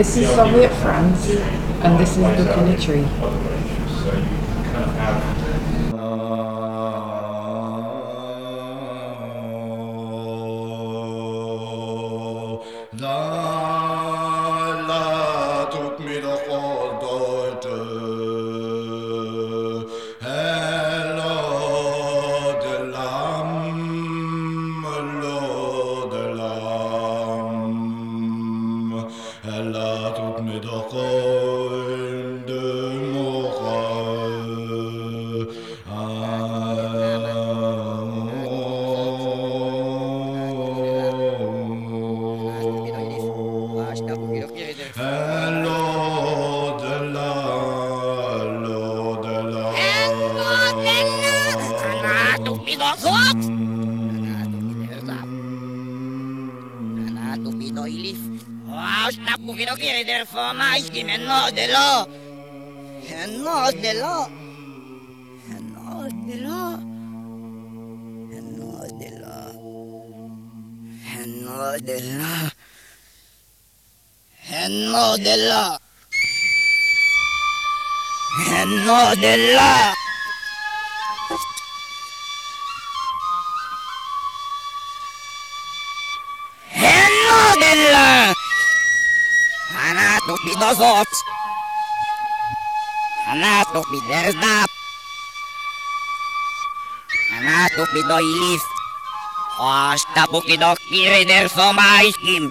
This is Zoviet France, and this is Duck in a Tree. Она ступит верзда. Она ступит до илис. Оштапукидок киридер сомайским.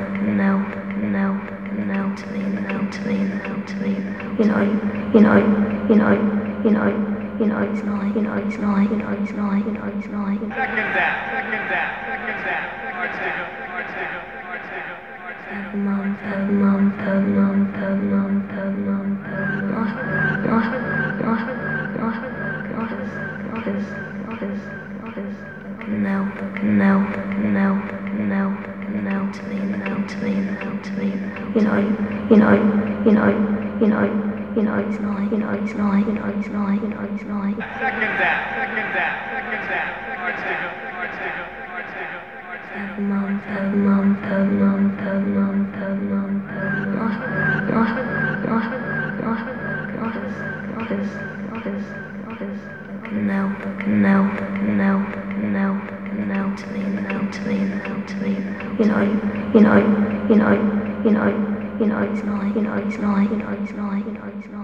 you know, you know, you know, you know, it's not, you know, it's not, you know, it's not, you know, it's not. Second that, second that, second seven months, seven months. Gosh, gosh, gosh, gosh, gosh, gosh, gosh. Canal, canal, canal, canal, canal to me, now to me, now to me. You know, you know, you know, you know, you know, it's not, you know, it's not, you know, it's not, you know, it's not. Second that, second that, second seven months, seven months, seven months, seven months, seven months. Gosh, gosh, gosh, gosh, gosh, gosh, gosh. Canal, canal, canal, canal, canal to me, now to me, now to me. You know, you know, you know, you know, you know, it's not, you know, it's not, you know, it's not, you know, you know,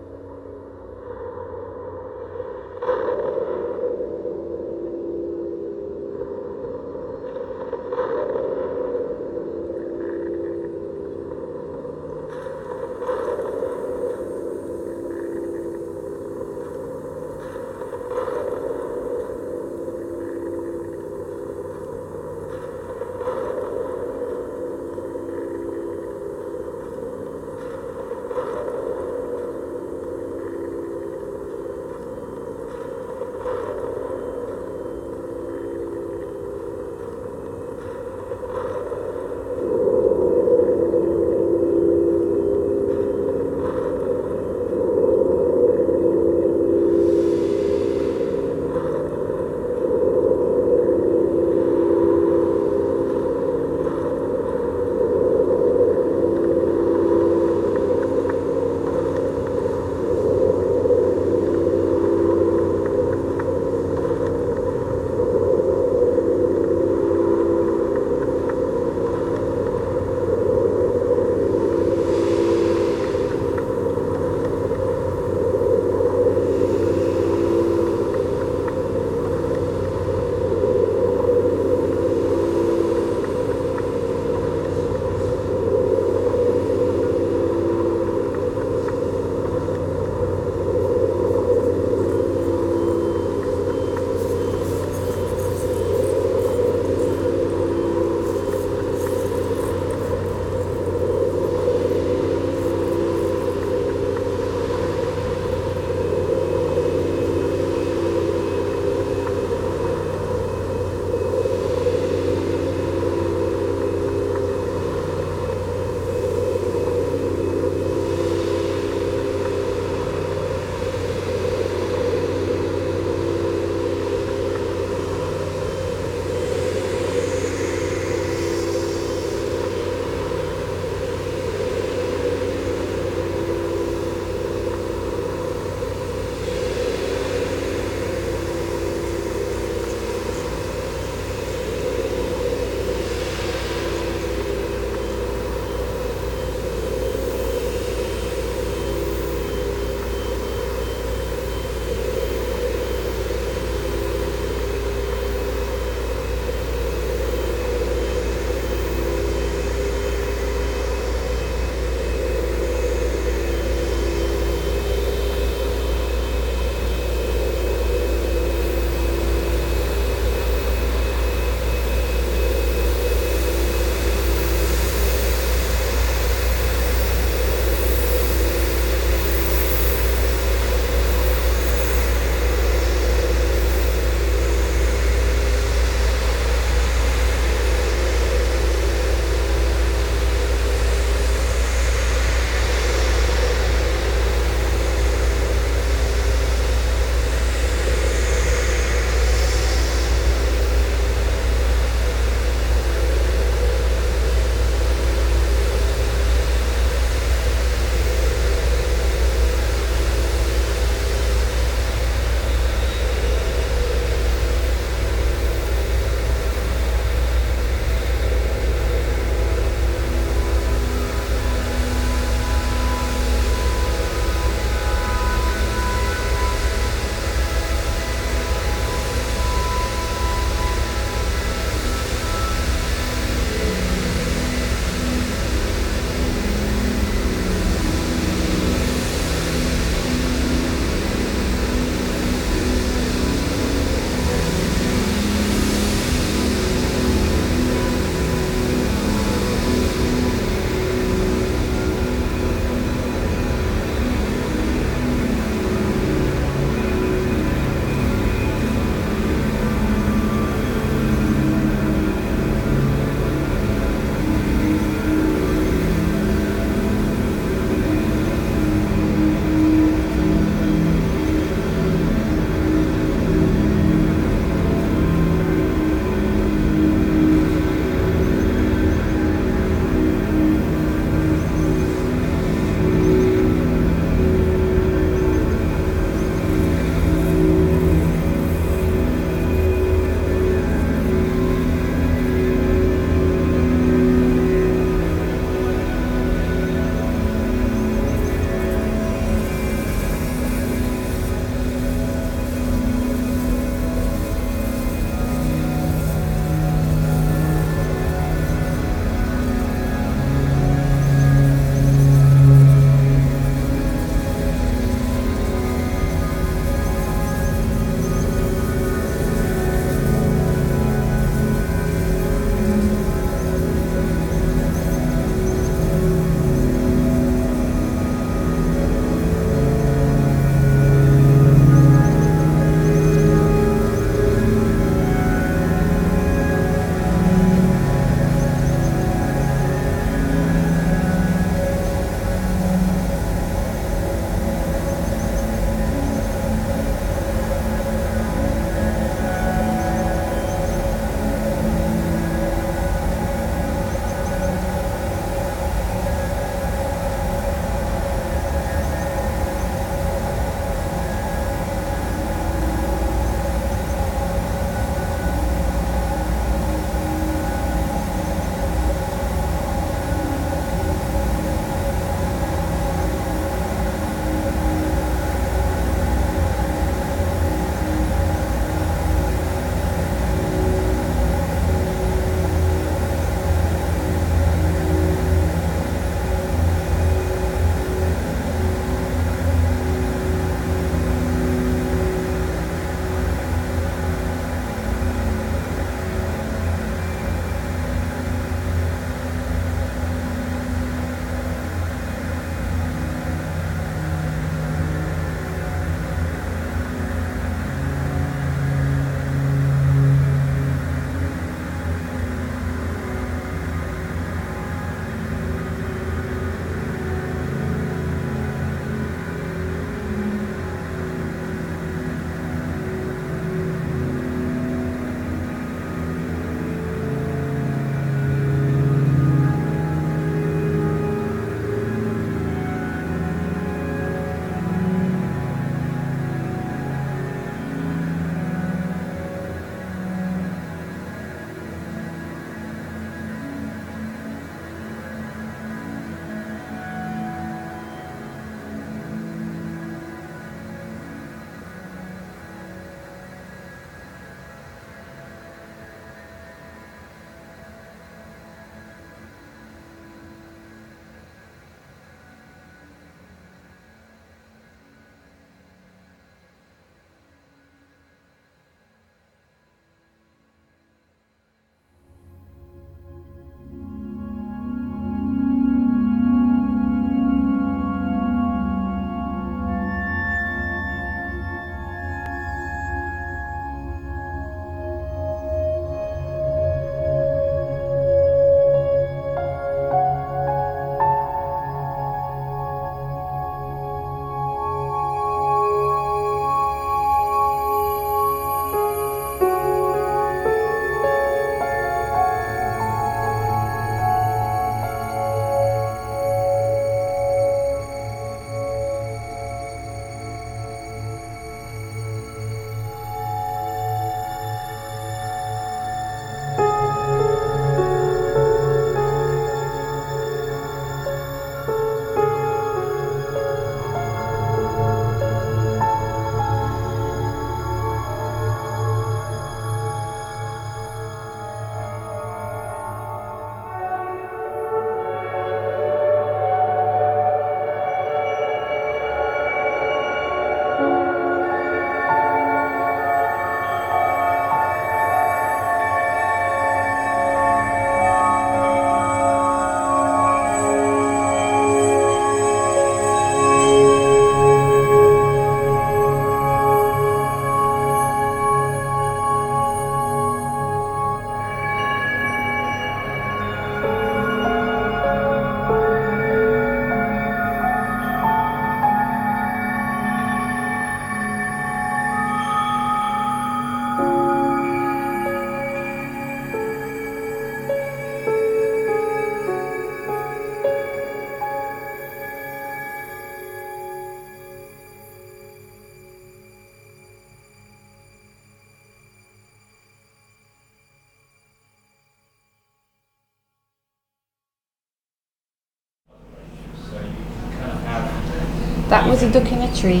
was a tree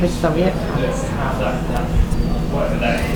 with Zoviet France.